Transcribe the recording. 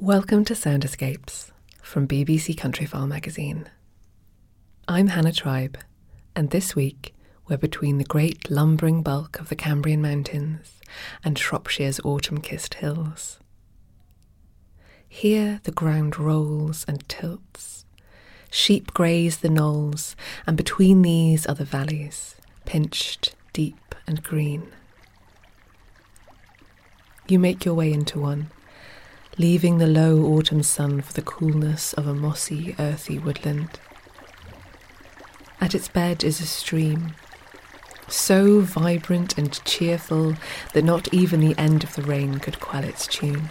Welcome to Sound Escapes from BBC Countryfile magazine. I'm Hannah Tribe, and this week we're between the great lumbering bulk of the Cambrian Mountains and Shropshire's autumn kissed hills. Here the ground rolls and tilts. Sheep graze the knolls, and between these are the valleys, pinched, deep, and green. You make your way into one leaving the low autumn sun for the coolness of a mossy, earthy woodland. At its bed is a stream, so vibrant and cheerful that not even the end of the rain could quell its tune.